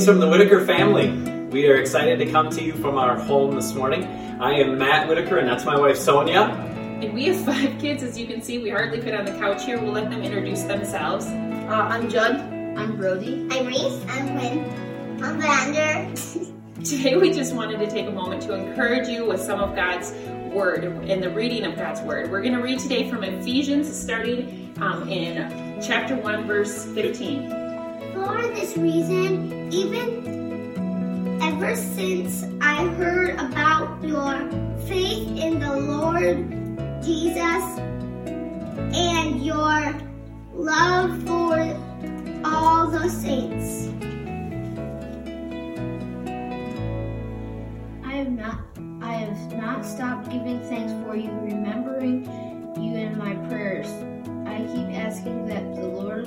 Greetings from the Whitaker family. We are excited to come to you from our home this morning. I am Matt Whitaker, and that's my wife Sonia. And we have five kids, as you can see. We hardly fit on the couch here. We'll let them introduce themselves. Uh, I'm Judd. I'm Brody. I'm Reese. I'm Quinn. I'm Vander. Today, we just wanted to take a moment to encourage you with some of God's Word and the reading of God's Word. We're going to read today from Ephesians, starting um, in chapter 1, verse 15. For this reason, even ever since I heard about your faith in the Lord Jesus and your love for all the saints, I have not I have not stopped giving thanks for you, remembering you in my prayers. I keep asking that the Lord,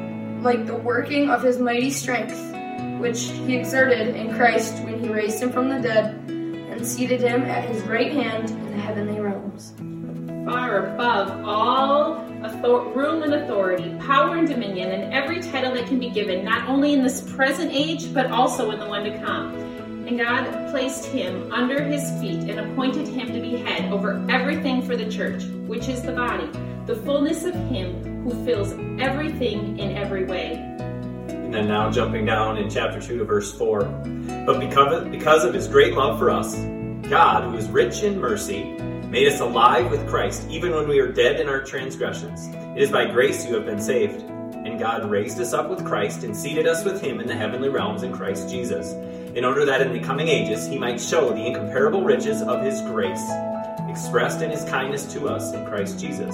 like the working of his mighty strength, which he exerted in Christ when he raised him from the dead and seated him at his right hand in the heavenly realms. Far above all author- rule and authority, power and dominion, and every title that can be given, not only in this present age, but also in the one to come. And God placed him under his feet and appointed him to be head over everything for the church, which is the body, the fullness of him fills everything in every way. And then now jumping down in chapter 2 to verse 4. But because of, because of his great love for us, God, who is rich in mercy, made us alive with Christ even when we were dead in our transgressions. It is by grace you have been saved. And God raised us up with Christ and seated us with him in the heavenly realms in Christ Jesus, in order that in the coming ages he might show the incomparable riches of his grace, expressed in his kindness to us in Christ Jesus.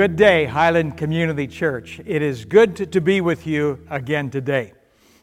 Good day, Highland Community Church. It is good to, to be with you again today.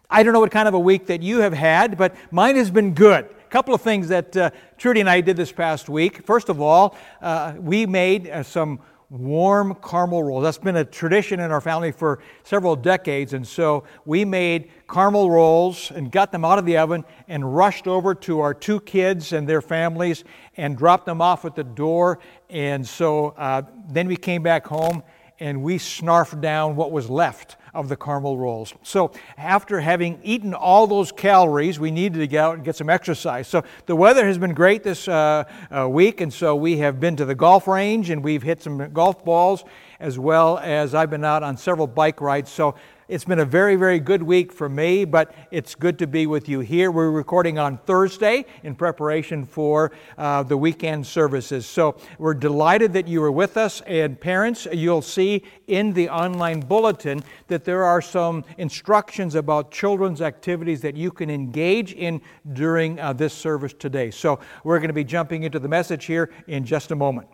I don't know what kind of a week that you have had, but mine has been good. A couple of things that uh, Trudy and I did this past week. First of all, uh, we made uh, some warm caramel rolls. That's been a tradition in our family for several decades, and so we made caramel rolls and got them out of the oven and rushed over to our two kids and their families and dropped them off at the door. And so uh, then we came back home and we snarfed down what was left of the caramel rolls. So after having eaten all those calories, we needed to get out and get some exercise. So the weather has been great this uh, uh, week, and so we have been to the golf range and we've hit some golf balls, as well as I've been out on several bike rides. So it's been a very, very good week for me, but it's good to be with you here. We're recording on Thursday in preparation for uh, the weekend services. So we're delighted that you are with us. And parents, you'll see in the online bulletin that there are some instructions about children's activities that you can engage in during uh, this service today. So we're going to be jumping into the message here in just a moment.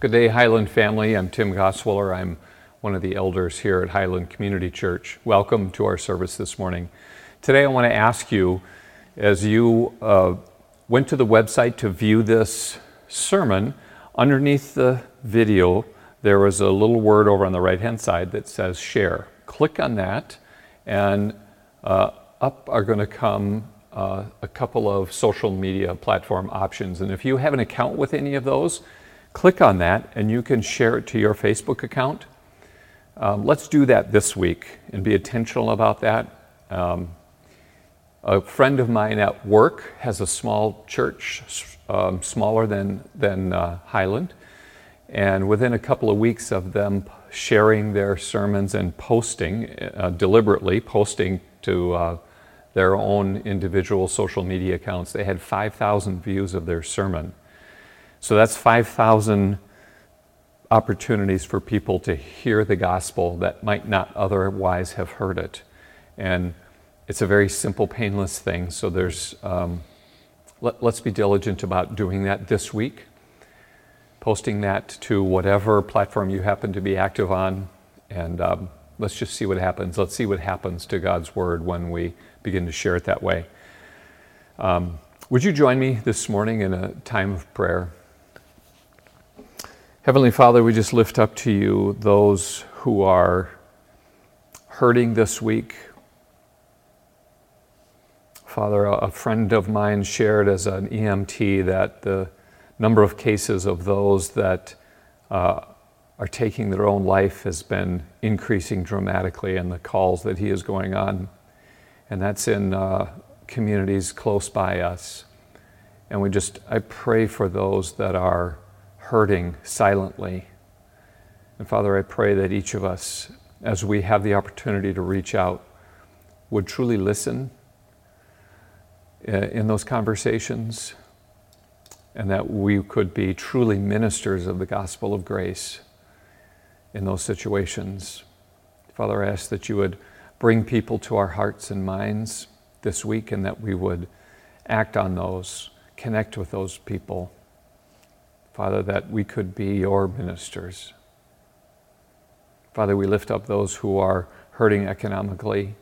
Good day, Highland family. I'm Tim Goswiller. I'm one of the elders here at Highland Community Church. Welcome to our service this morning. Today, I want to ask you, as you uh, went to the website to view this sermon, underneath the video, there was a little word over on the right hand side that says share. Click on that, and uh, up are going to come uh, a couple of social media platform options. And if you have an account with any of those, click on that and you can share it to your Facebook account. Um, let's do that this week and be intentional about that. Um, a friend of mine at work has a small church, um, smaller than, than uh, Highland, And within a couple of weeks of them sharing their sermons and posting, uh, deliberately posting to uh, their own individual social media accounts, they had 5,000 views of their sermon. So that's 5,000 opportunities for people to hear the gospel that might not otherwise have heard it. And it's a very simple, painless thing. So there's, um, let, us be diligent about doing that this week, posting that to whatever platform you happen to be active on, and um, let's just see what happens. Let's see what happens to God's word when we begin to share it that way. Um, would you join me this morning in a time of prayer? Heavenly Father, we just lift up to you those who are hurting this week. Father, a friend of mine shared as an EMT that the number of cases of those that uh, are taking their own life has been increasing dramatically, and the calls that he is going on. And that's in uh, communities close by us. And we just, I pray for those that are hurting silently. And Father, I pray that each of us, as we have the opportunity to reach out, would truly listen uh, in those conversations and that we could be truly ministers of the gospel of grace in those situations. Father, I ask that you would bring people to our hearts and minds this week and that we would act on those, connect with those people Father, that we could be your ministers. Father, we lift up those who are hurting economically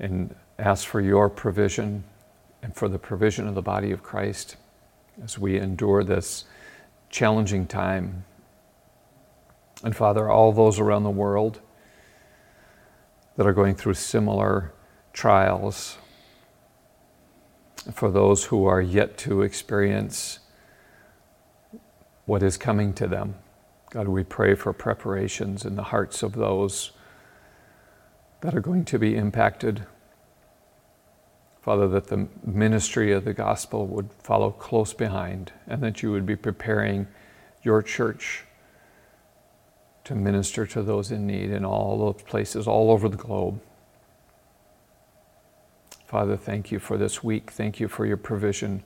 and ask for your provision and for the provision of the body of Christ as we endure this challenging time. And Father, all those around the world that are going through similar trials, for those who are yet to experience what is coming to them. God, we pray for preparations in the hearts of those that are going to be impacted. Father, that the ministry of the gospel would follow close behind and that you would be preparing your church to minister to those in need in all those places all over the globe. Father, thank you for this week. Thank you for your provision,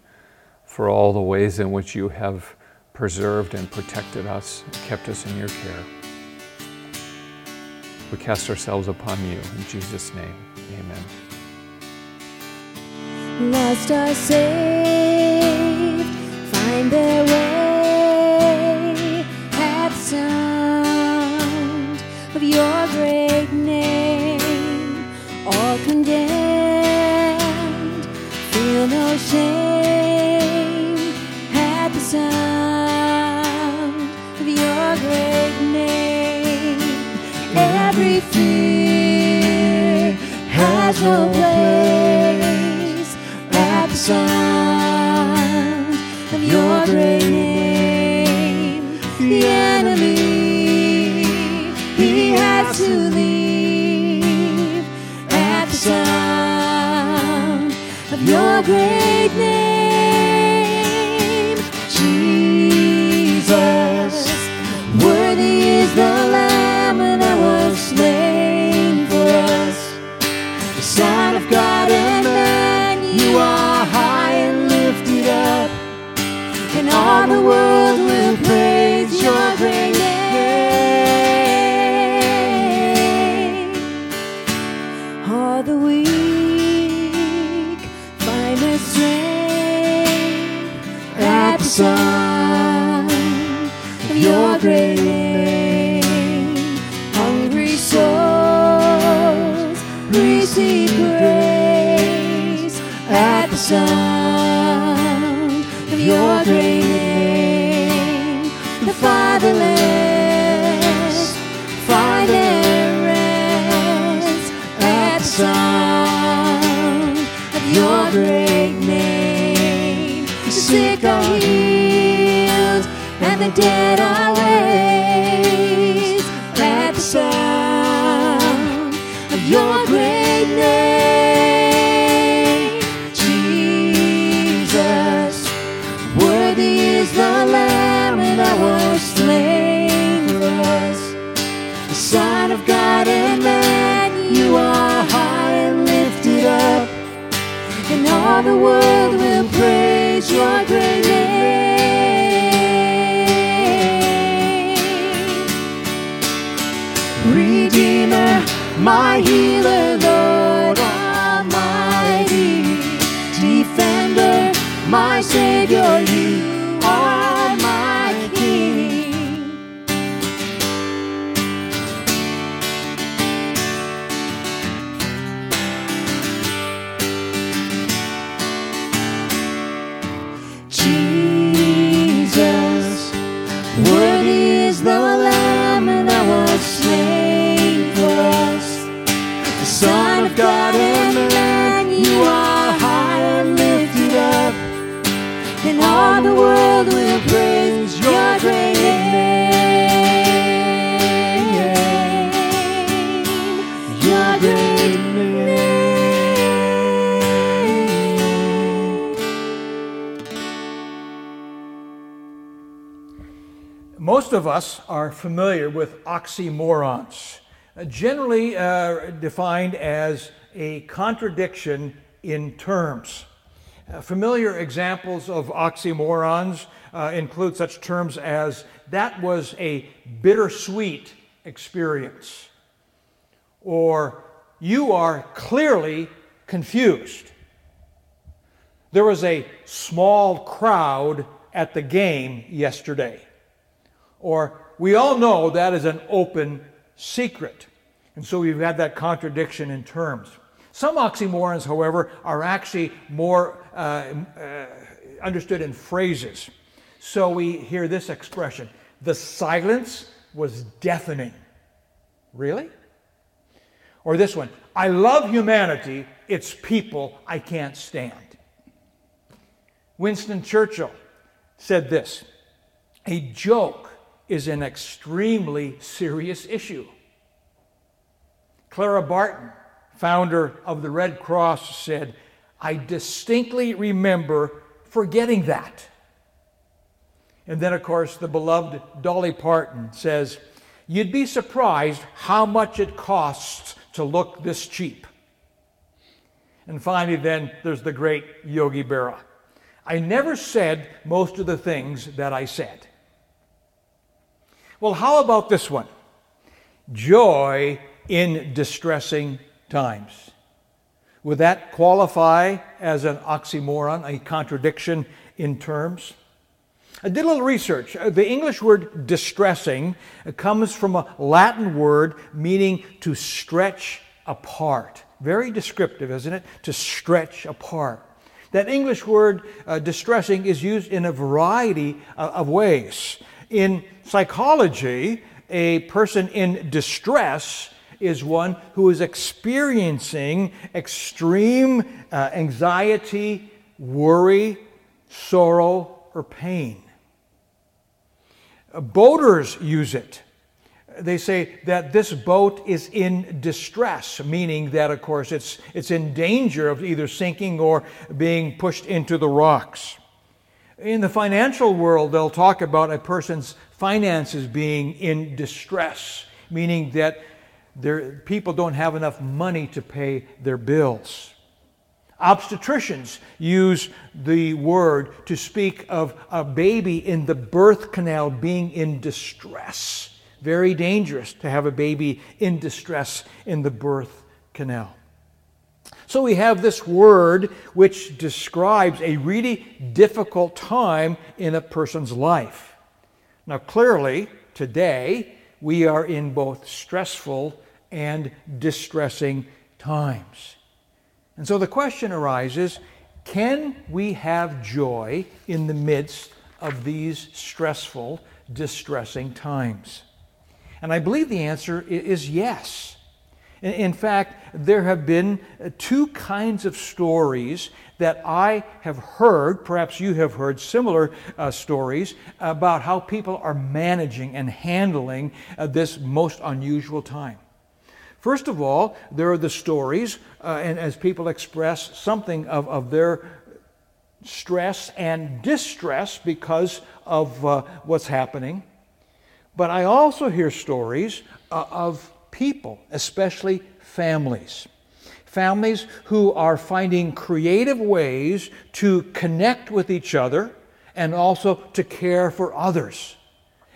for all the ways in which you have preserved and protected us, kept us in your care. We cast ourselves upon you in Jesus' name. Amen. Lost are saved, find their way at sound of your great name. All condemned, feel no shame no place at the sound of your great name. The enemy, he has to leave at the sound of your great sun. Jesus, familiar with oxymorons, uh, generally uh, defined as a contradiction in terms. Uh, familiar examples of oxymorons uh, include such terms as that was a bittersweet experience, or you are clearly confused. There was a small crowd at the game yesterday. Or we all know that is an open secret. And so we've had that contradiction in terms. Some oxymorons, however, are actually more uh, uh, understood in phrases. So we hear this expression the silence was deafening. Really? Or this one I love humanity, it's people I can't stand. Winston Churchill said this a joke is an extremely serious issue. Clara Barton, founder of the Red Cross, said, I distinctly remember forgetting that. And then, of course, the beloved Dolly Parton says, You'd be surprised how much it costs to look this cheap. And finally, then, there's the great Yogi Berra. I never said most of the things that I said. Well, how about this one? Joy in distressing times. Would that qualify as an oxymoron, a contradiction in terms? I did a little research. Uh, The English word distressing comes from a Latin word meaning to stretch apart. Very descriptive, isn't it? To stretch apart. That English word uh, distressing is used in a variety uh, of ways. In psychology, a person in distress is one who is experiencing extreme uh, anxiety, worry, sorrow, or pain. Boaters use it. They say that this boat is in distress, meaning that, of course, it's, it's in danger of either sinking or being pushed into the rocks. In the financial world, they'll talk about a person's finances being in distress, meaning that their, people don't have enough money to pay their bills. Obstetricians use the word to speak of a baby in the birth canal being in distress. Very dangerous to have a baby in distress in the birth canal. So we have this word which describes a really difficult time in a person's life. Now, clearly, today, we are in both stressful and distressing times. And so the question arises can we have joy in the midst of these stressful, distressing times? And I believe the answer is yes. In- fact, there have been uh, two kinds of stories that I have heard, perhaps you have heard similar uh, stories, about how people are managing and handling uh, this most unusual time. First of all, there are the stories, uh, and as people express something of, of their stress and distress because of uh, what's happening. But I also hear stories uh, of people, especially families. Families who are finding creative ways to connect with each other and also to care for others.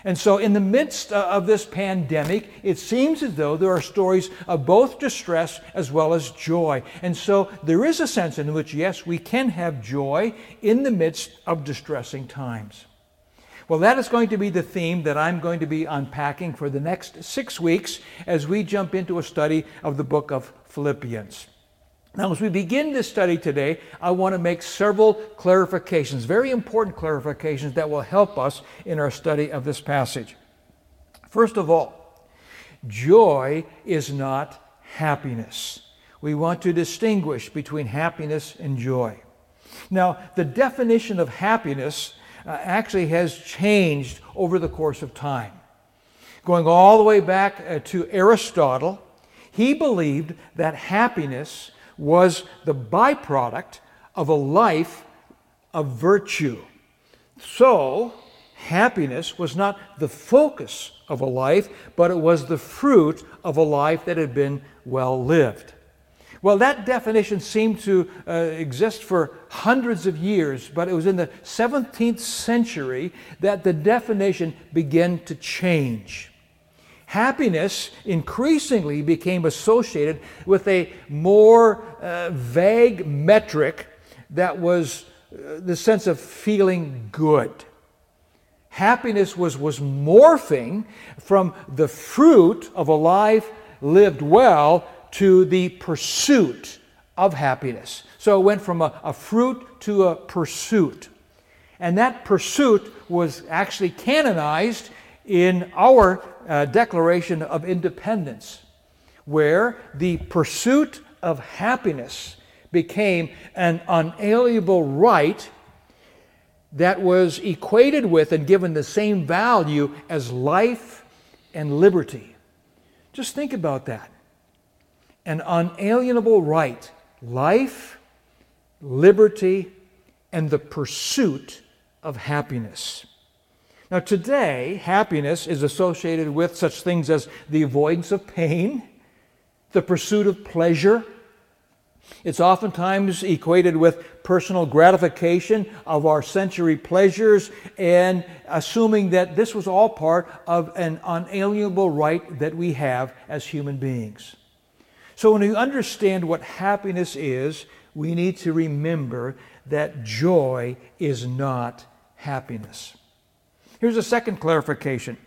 And so, in the midst uh, of this pandemic, it seems as though there are stories of both distress as well as joy. And so, there is a sense in which, yes, we can have joy in the midst of distressing times. Well, that is going to be the theme that I'm going to be unpacking for the next six weeks as we jump into a study of the book of Philippians. Now, as we begin this study today, I want to make several clarifications, very important clarifications that will help us in our study of this passage. First of all, joy is not happiness. We want to distinguish between happiness and joy. Now, the definition of happiness actually has changed over the course of time. Going all the way back uh, to Aristotle, he believed that happiness was the byproduct of a life of virtue. So, happiness was not the focus of a life, but it was the fruit of a life that had been well lived. Well, that definition seemed to uh, exist for hundreds of years, but it was in the 17th century that the definition began to change. Happiness increasingly became associated with a more uh, vague metric that was uh, the sense of feeling good. Happiness was, was morphing from the fruit of a life lived well to the pursuit of happiness. So it went from a, a fruit to a pursuit. And that pursuit was actually canonized in our uh, Declaration of Independence, where the pursuit of happiness became an unalienable right that was equated with and given the same value as life and liberty. Just think about that. An unalienable right, life, liberty, and the pursuit of happiness. Now, today, happiness is associated with such things as the avoidance of pain, the pursuit of pleasure. It's oftentimes equated with personal gratification of our sensory pleasures and assuming that this was all part of an unalienable right that we have as human beings. So, when we understand what happiness is, we need to remember that joy is not happiness. Here's a second clarification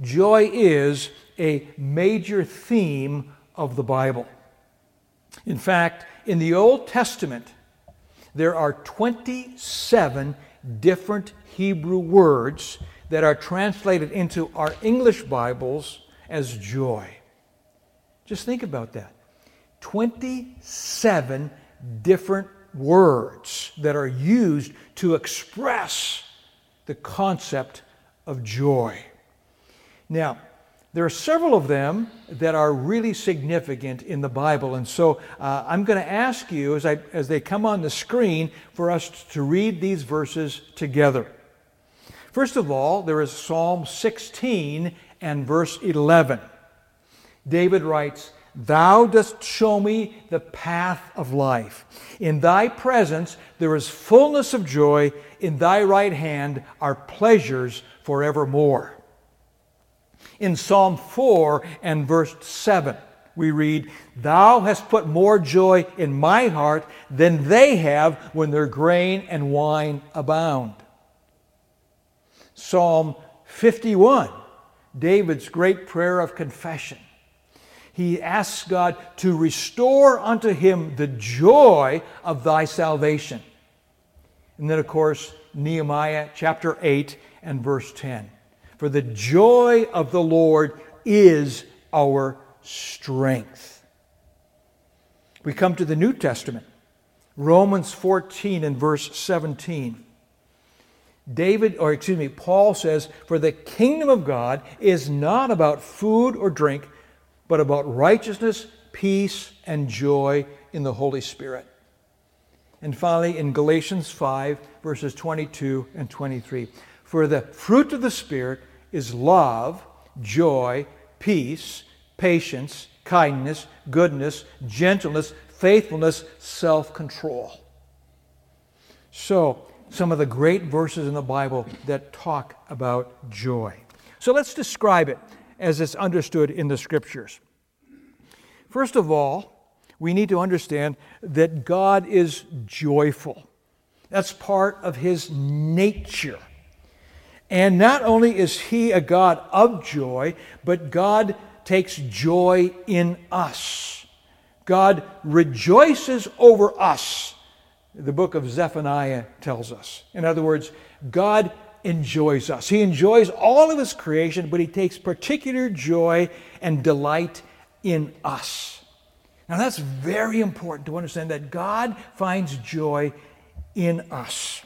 joy is a major theme of the Bible. In fact, in the Old Testament, there are 27 different Hebrew words that are translated into our English Bibles as joy. Just think about that. 27 different words that are used to express the concept of joy. Now, there are several of them that are really significant in the Bible. And so uh, I'm going to ask you, as, I, as they come on the screen, for us to read these verses together. First of all, there is Psalm 16 and verse 11. David writes, Thou dost show me the path of life. In thy presence there is fullness of joy. In thy right hand are pleasures forevermore. In Psalm 4 and verse 7, we read, Thou hast put more joy in my heart than they have when their grain and wine abound. Psalm 51, David's great prayer of confession. He asks God to restore unto him the joy of thy salvation. And then, of course, Nehemiah chapter 8 and verse 10. For the joy of the Lord is our strength. We come to the New Testament, Romans 14 and verse 17. David, or excuse me, Paul says, For the kingdom of God is not about food or drink, but about righteousness, peace, and joy in the Holy Spirit. And finally, in Galatians 5, verses 22 and 23. For the fruit of the Spirit is love, joy, peace, patience, kindness, goodness, gentleness, faithfulness, self control. So, some of the great verses in the Bible that talk about joy. So let's describe it as it's understood in the scriptures. First of all, we need to understand that God is joyful. That's part of his nature. And not only is he a God of joy, but God takes joy in us. God rejoices over us, the book of Zephaniah tells us. In other words, God enjoys us. He enjoys all of his creation, but he takes particular joy and delight in us. Now, that's very important to understand that God finds joy in us.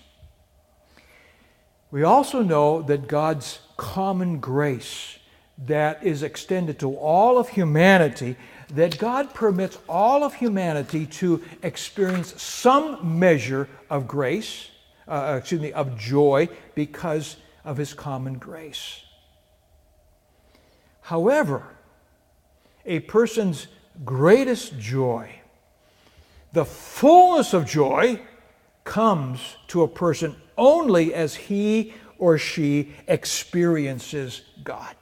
We also know that God's common grace that is extended to all of humanity, that God permits all of humanity to experience some measure of grace, uh, excuse me, of joy because of his common grace. However, a person's greatest joy, the fullness of joy, comes to a person only as he or she experiences God.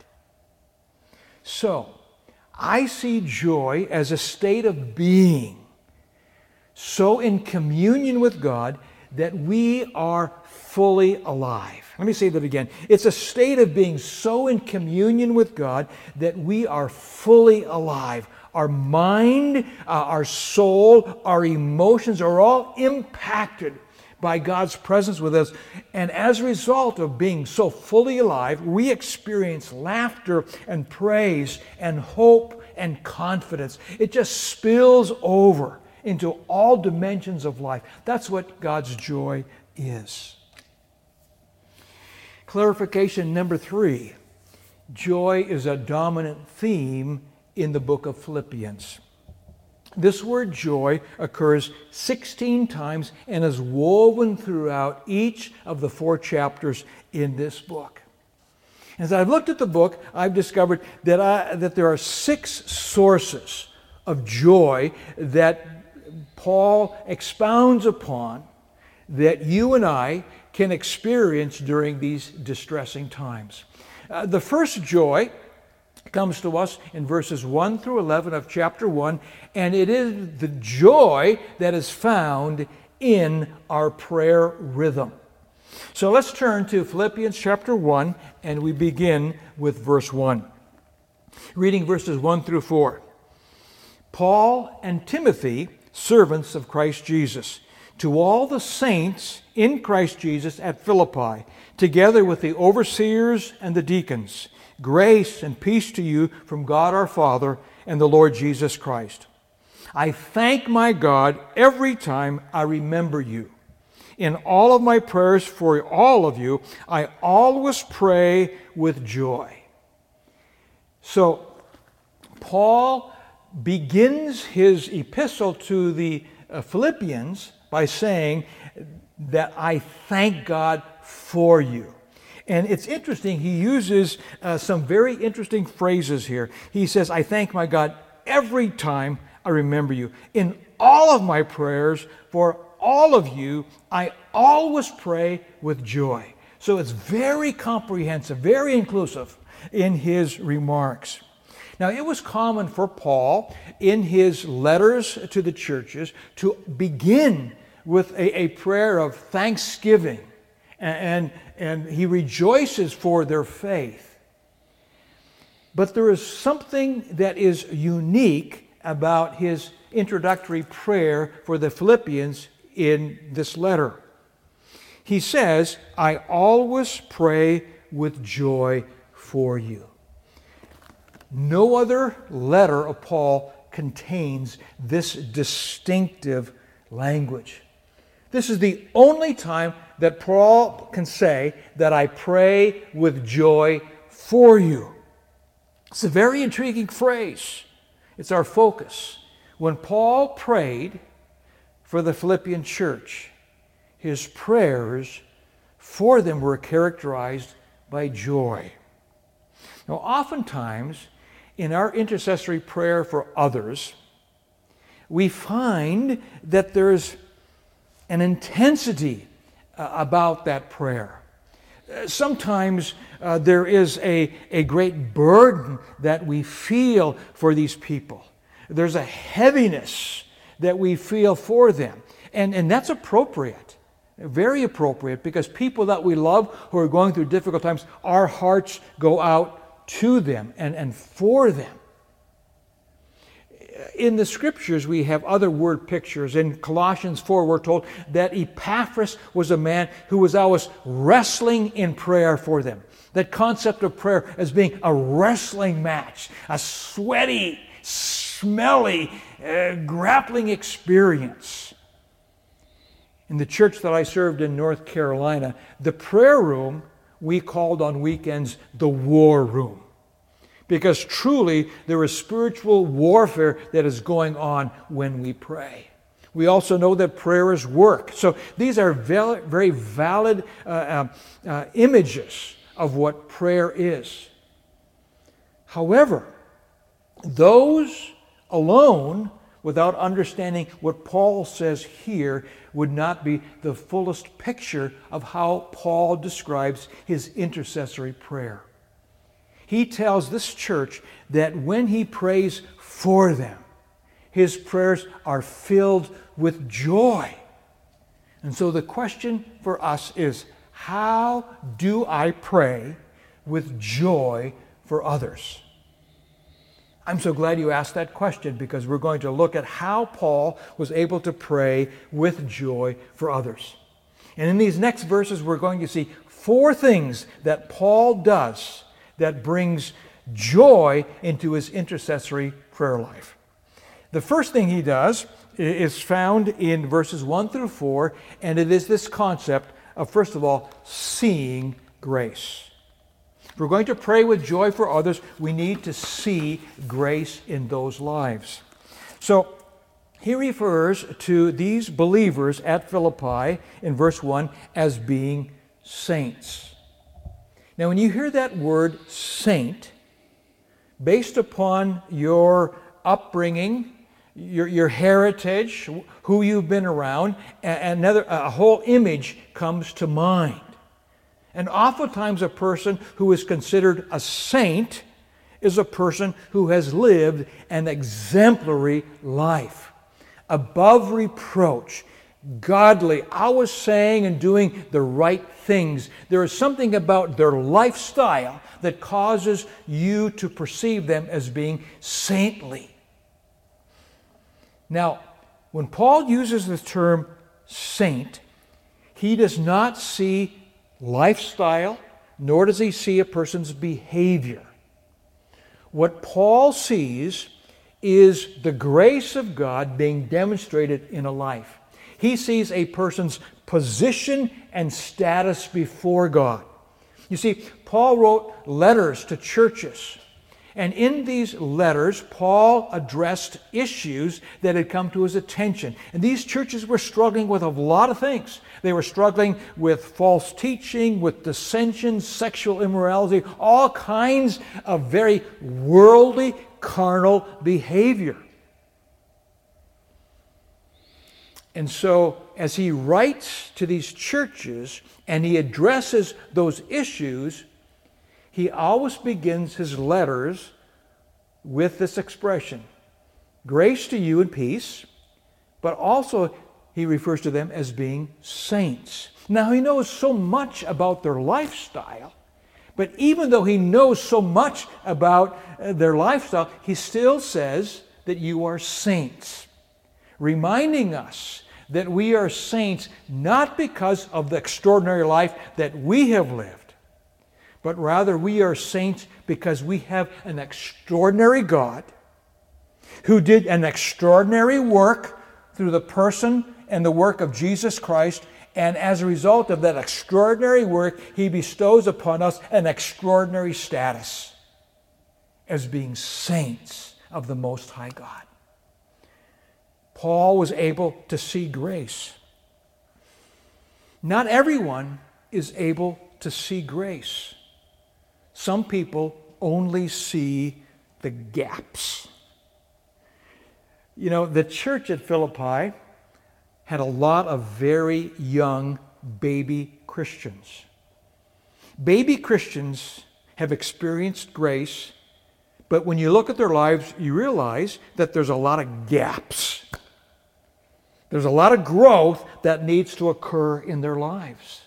So, I see joy as a state of being so in communion with God that we are fully alive. Let me say that again. It's a state of being so in communion with God that we are fully alive. Our mind, uh, our soul, our emotions are all impacted by God's presence with us. And as a result of being so fully alive, we experience laughter and praise and hope and confidence. It just spills over into all dimensions of life. That's what God's joy is. Clarification number three joy is a dominant theme in the book of Philippians. This word joy occurs 16 times and is woven throughout each of the four chapters in this book. As I've looked at the book, I've discovered that, I, that there are six sources of joy that Paul expounds upon that you and I can experience during these distressing times. Uh, the first joy comes to us in verses 1 through 11 of chapter 1, and it is the joy that is found in our prayer rhythm. So let's turn to Philippians chapter 1, and we begin with verse 1. Reading verses 1 through 4. Paul and Timothy, servants of Christ Jesus, to all the saints in Christ Jesus at Philippi, together with the overseers and the deacons Grace and peace to you from God our Father and the Lord Jesus Christ. I thank my God every time I remember you. In all of my prayers for all of you, I always pray with joy. So, Paul begins his epistle to the uh, Philippians by saying that I thank God for you. And it's interesting, he uses uh, some very interesting phrases here. He says, I thank my God every time I remember you. In all of my prayers for all of you, I always pray with joy. So it's very comprehensive, very inclusive in his remarks. Now, it was common for Paul in his letters to the churches to begin with a, a prayer of thanksgiving and, and he rejoices for their faith. But there is something that is unique about his introductory prayer for the Philippians in this letter. He says, I always pray with joy for you. No other letter of Paul contains this distinctive language. This is the only time that Paul can say that I pray with joy for you. It's a very intriguing phrase. It's our focus. When Paul prayed for the Philippian church, his prayers for them were characterized by joy. Now, oftentimes, in our intercessory prayer for others, we find that there's an intensity uh, about that prayer. Uh, sometimes uh, there is a, a great burden that we feel for these people. There's a heaviness that we feel for them. And, and that's appropriate, very appropriate, because people that we love who are going through difficult times, our hearts go out to them and, and for them in the scriptures, we have other word pictures. In Colossians 4, we're told that Epaphras was a man who was always wrestling in prayer for them. That concept of prayer as being a wrestling match, a sweaty, smelly, uh, grappling experience. In the church that I served in North Carolina, the prayer room we called on weekends the war room because truly there is spiritual warfare that is going on when we pray. We also know that prayer is work. So these are very valid uh, uh, uh, images of what prayer is. However, those alone, without understanding what Paul says here, would not be the fullest picture of how Paul describes his intercessory prayer he tells this church that when he prays for them, his prayers are filled with joy. And so the question for us is how do I pray with joy for others? I'm so glad you asked that question because we're going to look at how Paul was able to pray with joy for others. And in these next verses, we're going to see four things that Paul does that brings joy into his intercessory prayer life. The first thing he does is found in verses 1 through 4, and it is this concept of, first of all, seeing grace. We're going to pray with joy for others, we need to see grace in those lives. So, he refers to these believers at Philippi in verse 1 as being saints. Now, when you hear that word saint, based upon your upbringing, your, your heritage, who you've been around, another, a whole image comes to mind. And oftentimes, a person who is considered a saint is a person who has lived an exemplary life, above reproach, godly, always saying and doing the right things. There is something about their lifestyle that causes you to perceive them as being saintly. Now, when Paul uses the term saint, he does not see lifestyle, nor does he see a person's behavior. What Paul sees is the grace of God being demonstrated in a life. He sees a person's position and status before God. You see, Paul wrote letters to churches. And in these letters, Paul addressed issues that had come to his attention. And these churches were struggling with a lot of things. They were struggling with false teaching, with dissension, sexual immorality, all kinds of very worldly, carnal behavior. And so, as he writes to these churches and he addresses those issues, he always begins his letters with this expression grace to you and peace, but also he refers to them as being saints. Now, he knows so much about their lifestyle, but even though he knows so much about uh, their lifestyle, he still says that you are saints reminding us that we are saints not because of the extraordinary life that we have lived, but rather we are saints because we have an extraordinary God who did an extraordinary work through the person and the work of Jesus Christ. And as a result of that extraordinary work, he bestows upon us an extraordinary status as being saints of the Most High God. Paul was able to see grace. Not everyone is able to see grace. Some people only see the gaps. You know, the church at Philippi had a lot of very young baby Christians. Baby Christians have experienced grace, but when you look at their lives, you realize that there's a lot of gaps. There's a lot of growth that needs to occur in their lives.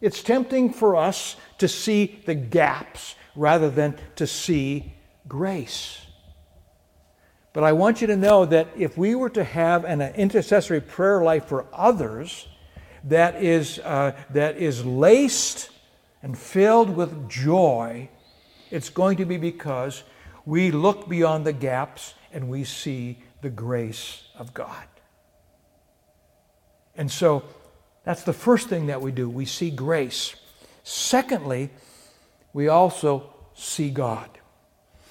It's tempting for us to see the gaps rather than to see grace. But I want you to know that if we were to have an intercessory prayer life for others that is, uh, that is laced and filled with joy, it's going to be because we look beyond the gaps and we see the grace of God. And so that's the first thing that we do. We see grace. Secondly, we also see God.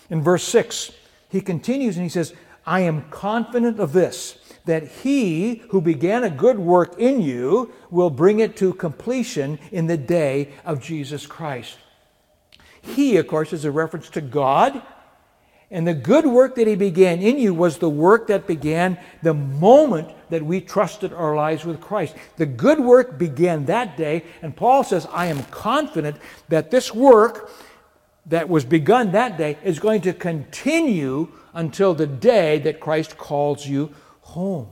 In verse 6, he continues and he says, I am confident of this, that he who began a good work in you will bring it to completion in the day of Jesus Christ. He, of course, is a reference to God and the good work that He began in you was the work that began the moment that we trusted our lives with Christ. The good work began that day, and Paul says, I am confident that this work that was begun that day is going to continue until the day that Christ calls you home.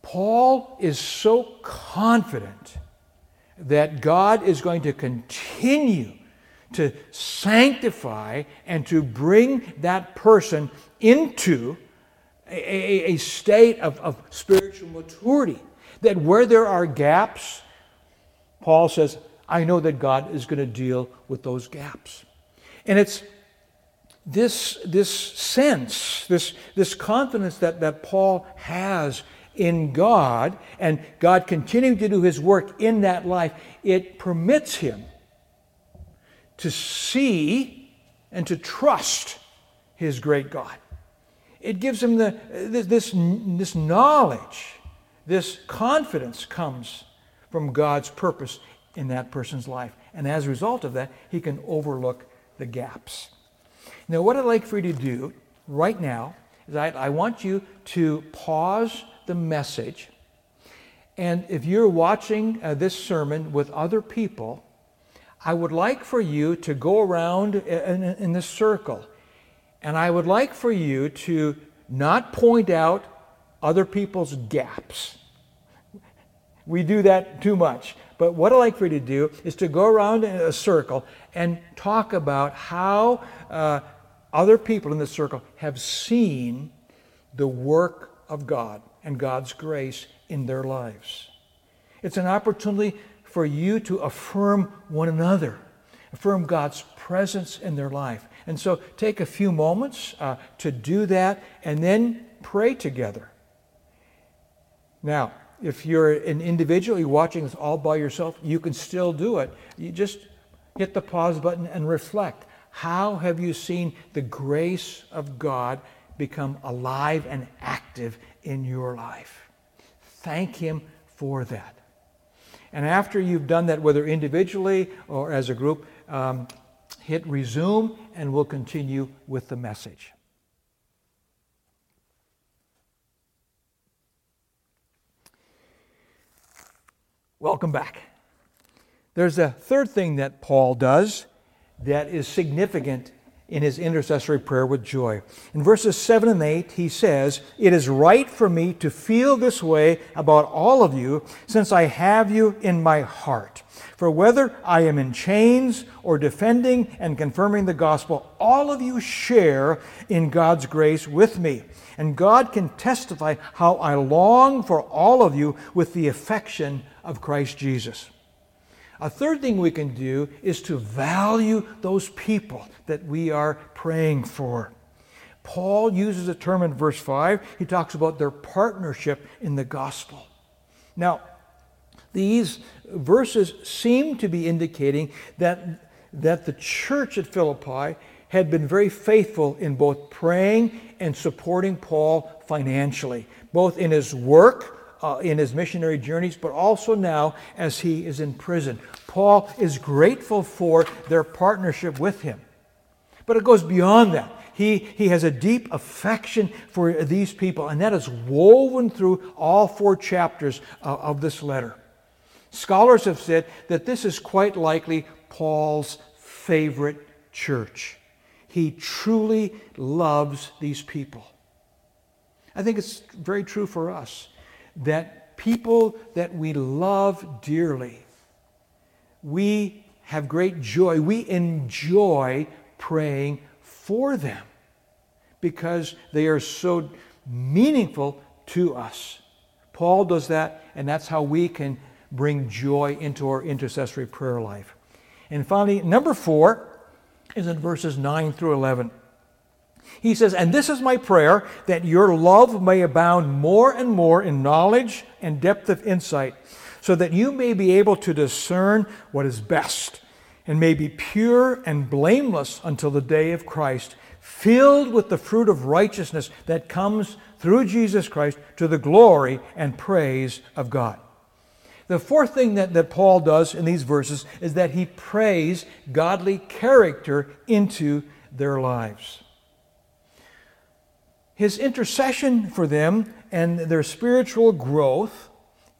Paul is so confident that God is going to continue to sanctify and to bring that person into a, a, state of, of spiritual maturity. That where there are gaps, Paul says, I know that God is going to deal with those gaps. And it's this, this sense, this, this confidence that, that Paul has in God and God continuing to do his work in that life, it permits him to see and to trust his great God. It gives him the, this, this knowledge, this confidence comes from God's purpose in that person's life. And as a result of that, he can overlook the gaps. Now, what I'd like for you to do right now is I, I want you to pause the message. And if you're watching uh, this sermon with other people, I would like for you to go around in, in this circle. And I would like for you to not point out other people's gaps. We do that too much. But what I'd like for you to do is to go around in a circle and talk about how uh, other people in the circle have seen the work of God and God's grace in their lives. It's an opportunity for you to affirm one another, affirm God's presence in their life. And so take a few moments uh, to do that and then pray together. Now, if you're an individual, you're watching this all by yourself, you can still do it. You just hit the pause button and reflect. How have you seen the grace of God become alive and active in your life? Thank Him for that. And after you've done that, whether individually or as a group, um, hit resume and we'll continue with the message. Welcome back. There's a third thing that Paul does that is significant in his intercessory prayer with joy. In verses 7 and 8, he says, It is right for me to feel this way about all of you, since I have you in my heart. For whether I am in chains or defending and confirming the gospel, all of you share in God's grace with me. And God can testify how I long for all of you with the affection of Christ Jesus. A third thing we can do is to value those people that we are praying for. Paul uses a term in verse 5. He talks about their partnership in the gospel. Now, these verses seem to be indicating that, that the church at Philippi had been very faithful in both praying and supporting Paul financially, both in his work uh, in his missionary journeys, but also now as he is in prison. Paul is grateful for their partnership with him. But it goes beyond that. He, he has a deep affection for these people, and that is woven through all four chapters uh, of this letter. Scholars have said that this is quite likely Paul's favorite church. He truly loves these people. I think it's very true for us that people that we love dearly, we have great joy. We enjoy praying for them because they are so meaningful to us. Paul does that, and that's how we can bring joy into our intercessory prayer life. And finally, number four is in verses 9 through 11. He says, And this is my prayer, that your love may abound more and more in knowledge and depth of insight, so that you may be able to discern what is best, and may be pure and blameless until the day of Christ, filled with the fruit of righteousness that comes through Jesus Christ to the glory and praise of God. The fourth thing that, that Paul does in these verses is that he prays godly character into their lives. His intercession for them and their spiritual growth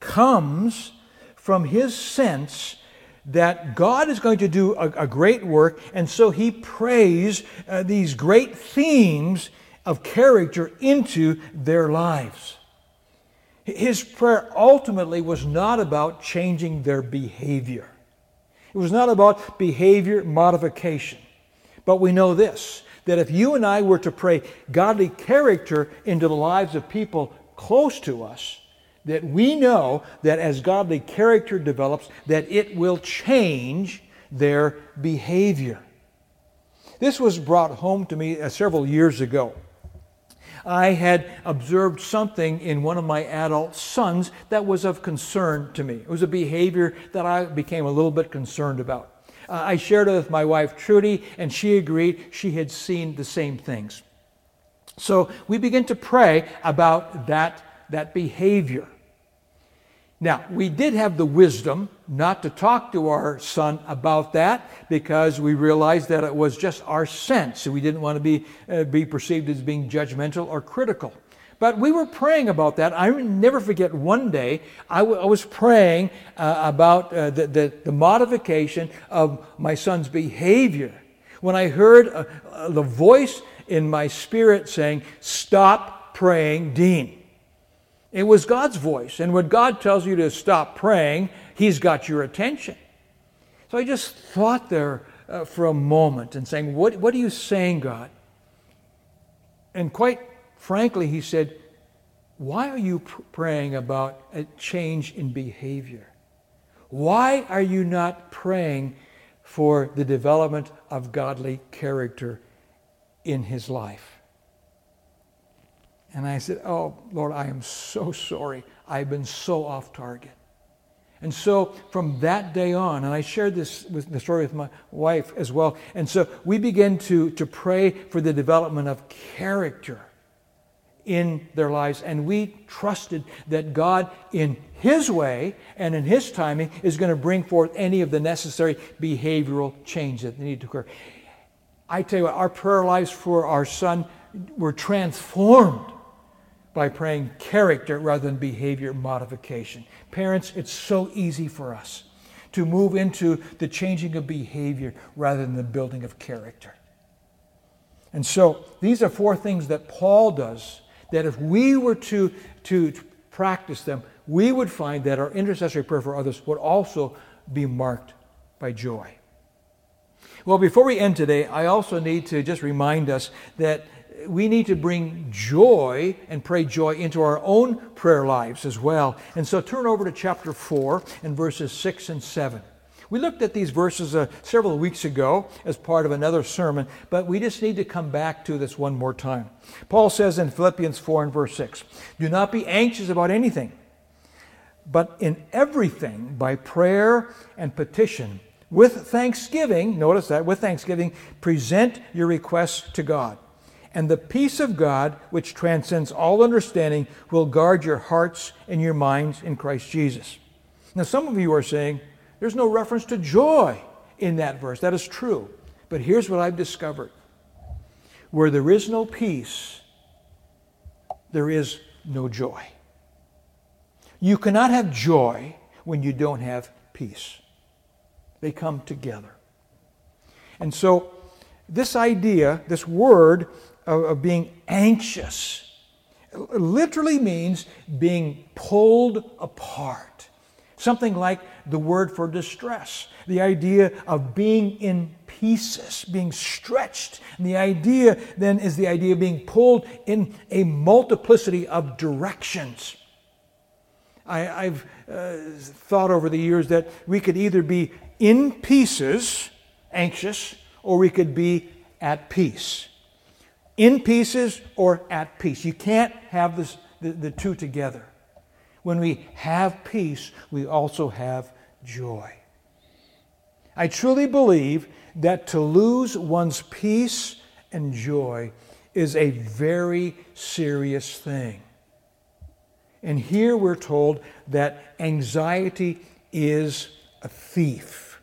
comes from his sense that God is going to do a, a great work, and so he prays uh, these great themes of character into their lives. His prayer ultimately was not about changing their behavior. It was not about behavior modification. But we know this that if you and I were to pray godly character into the lives of people close to us, that we know that as godly character develops, that it will change their behavior. This was brought home to me uh, several years ago. I had observed something in one of my adult sons that was of concern to me. It was a behavior that I became a little bit concerned about. Uh, I shared it with my wife Trudy, and she agreed she had seen the same things. So we began to pray about that, that behavior. Now, we did have the wisdom not to talk to our son about that because we realized that it was just our sense. We didn't want to be, uh, be perceived as being judgmental or critical. But we were praying about that. I never forget one day I, w- I was praying uh, about uh, the, the, the, modification of my son's behavior when I heard uh, the voice in my spirit saying, Stop praying, Dean. It was God's voice. And when God tells you to stop praying, He's got your attention. So I just thought there uh, for a moment and saying, what, what are you saying, God? And quite frankly, he said, Why are you pr- praying about a change in behavior? Why are you not praying for the development of godly character in his life? And I said, Oh, Lord, I am so sorry. I've been so off target. And so from that day on, and I shared this with the story with my wife as well. And so we began to, to pray for the development of character in their lives. And we trusted that God, in His way and in His timing, is going to bring forth any of the necessary behavioral change that need to occur. I tell you what, our prayer lives for our son were transformed by praying character rather than behavior modification. Parents, it's so easy for us to move into the changing of behavior rather than the building of character. And so these are four things that Paul does that if we were to, to, practice them, we would find that our intercessory prayer for others would also be marked by joy. Well, before we end today, I also need to just remind us that we need to bring joy and pray joy into our own prayer lives as well. And so turn over to chapter 4 and verses 6 and 7. We looked at these verses uh, several weeks ago as part of another sermon, but we just need to come back to this one more time. Paul says in Philippians 4 and verse 6 Do not be anxious about anything, but in everything, by prayer and petition, with thanksgiving, notice that, with thanksgiving, present your requests to God. And the peace of God, which transcends all understanding, will guard your hearts and your minds in Christ Jesus. Now, some of you are saying, there's no reference to joy in that verse. That is true. But here's what I've discovered where there is no peace, there is no joy. You cannot have joy when you don't have peace. They come together. And so, this idea, this word of, being anxious, literally means being pulled apart. Something like the word for distress, the idea of being in pieces, being stretched. And the idea then is the idea of being pulled in a multiplicity of directions. I, have uh, thought over the years that we could either be in pieces, anxious, or we could be at peace. In pieces or at peace. You can't have this, the, the two together. When we have peace, we also have joy. I truly believe that to lose one's peace and joy is a very serious thing. And here we're told that anxiety is a thief.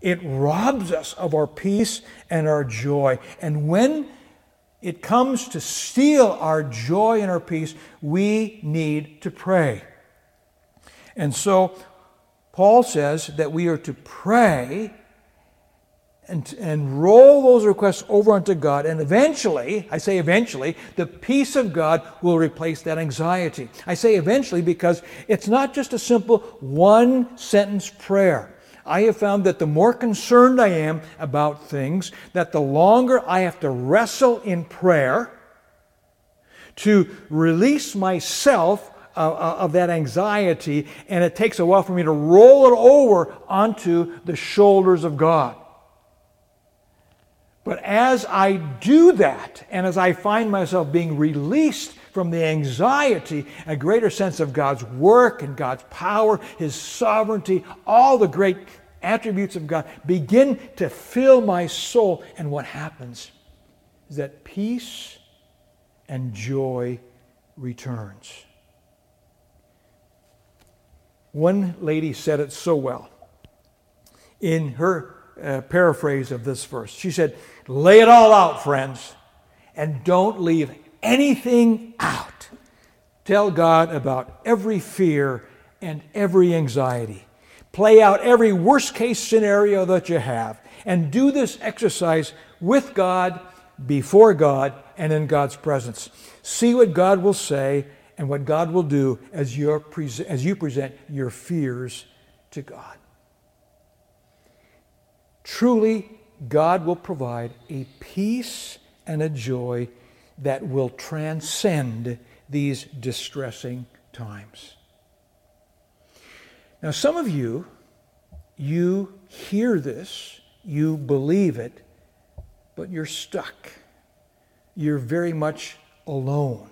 It robs us of our peace and our joy. And when it comes to steal our joy and our peace, we need to pray. And so Paul says that we are to pray and, and roll those requests over unto God. And eventually, I say eventually, the peace of God will replace that anxiety. I say eventually because it's not just a simple one sentence prayer. I have found that the more concerned I am about things, that the longer I have to wrestle in prayer to release myself uh, uh, of that anxiety, and it takes a while for me to roll it over onto the shoulders of God. But as I do that, and as I find myself being released from the anxiety, a greater sense of God's work and God's power, His sovereignty, all the great attributes of God begin to fill my soul. And what happens is that peace and joy returns. One lady said it so well in her uh, paraphrase of this verse. She said, Lay it all out, friends, and don't leave anything out. Tell God about every fear and every anxiety. Play out every worst case scenario that you have. And do this exercise with God, before God, and in God's presence. See what God will say and what God will do as, as you present your fears to God. Truly, God will provide a peace and a joy that will transcend these distressing times. Now, some of you, you hear this, you believe it, but you're stuck. You're very much alone.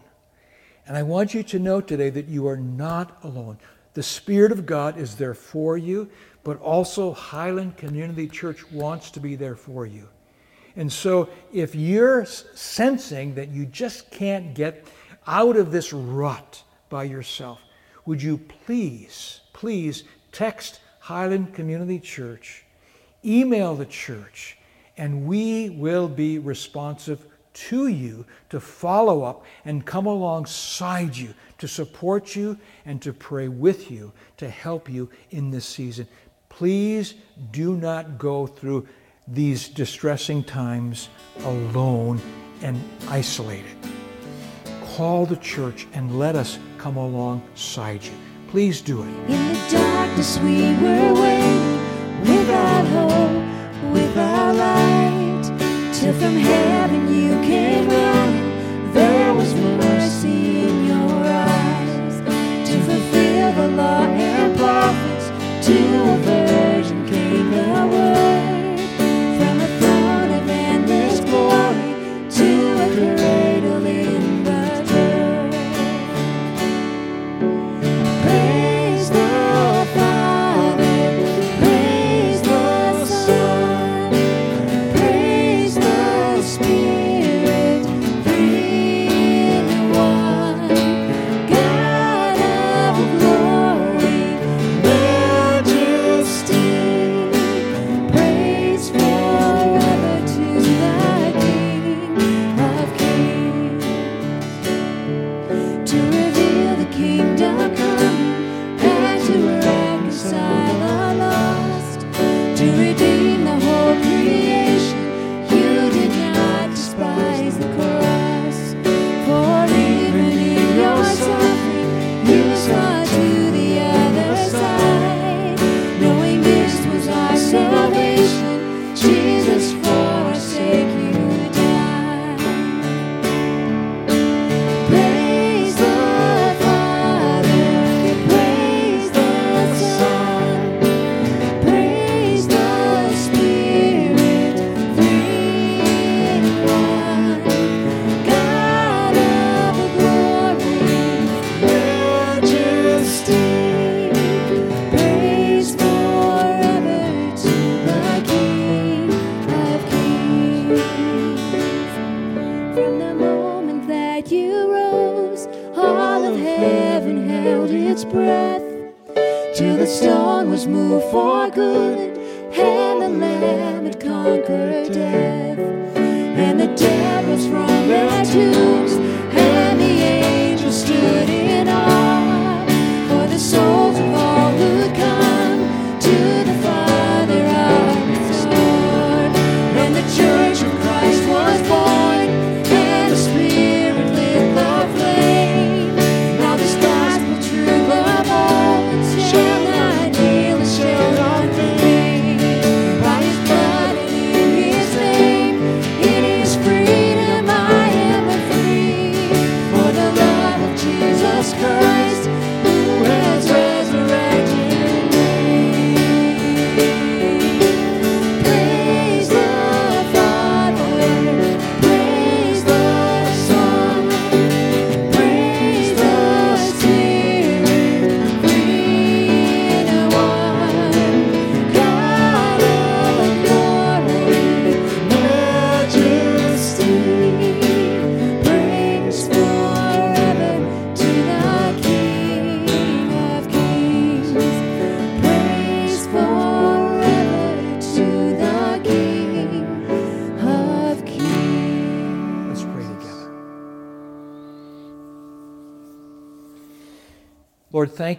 And I want you to know today that you are not alone. The Spirit of God is there for you but also Highland Community Church wants to be there for you. And so if you're sensing that you just can't get out of this rut by yourself, would you please, please text Highland Community Church, email the church, and we will be responsive to you to follow up and come alongside you to support you and to pray with you to help you in this season. Please do not go through these distressing times alone and isolated. Call the church and let us come alongside you. Please do it. In the darkness, we were waiting without hope, without light, till from heaven you came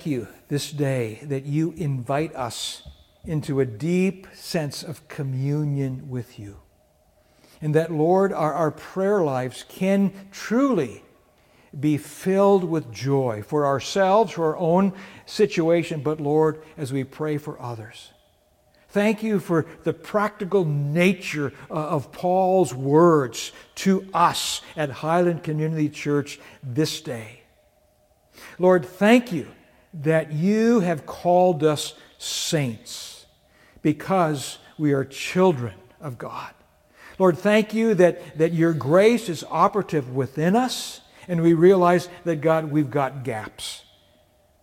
you this day that you invite us into a deep sense of communion with you. And that, Lord, our, our prayer lives can truly be filled with joy for ourselves, for our own situation, but, Lord, as we pray for others. Thank you for the practical nature uh, of Paul's words to us at Highland Community Church this day. Lord, thank you that you have called us saints because we are children of God. Lord, thank you that, that your grace is operative within us, and we realize that, God, we've got gaps.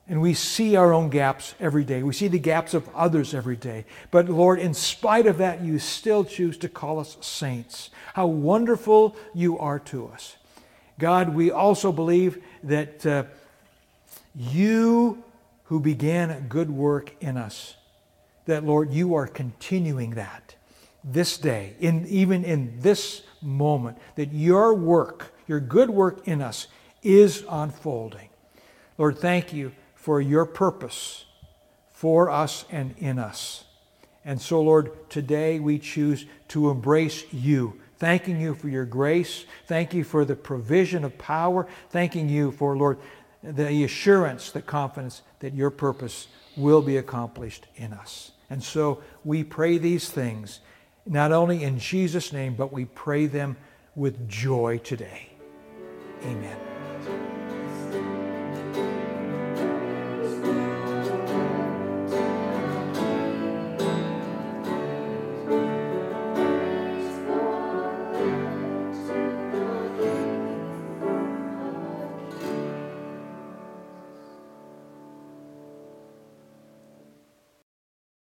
And we see our own gaps every day. We see the gaps of others every day. But Lord, in spite of that, you still choose to call us saints. How wonderful you are to us. God, we also believe that uh, you who began a good work in us, that Lord, you are continuing that this day, in, even in this moment, that your work, your good work in us, is unfolding. Lord, thank you for your purpose for us and in us. And so, Lord, today we choose to embrace you, thanking you for your grace, thank you for the provision of power, thanking you for, Lord, the assurance, the confidence that your purpose will be accomplished in us. And so we pray these things, not only in Jesus' name, but we pray them with joy today. Amen.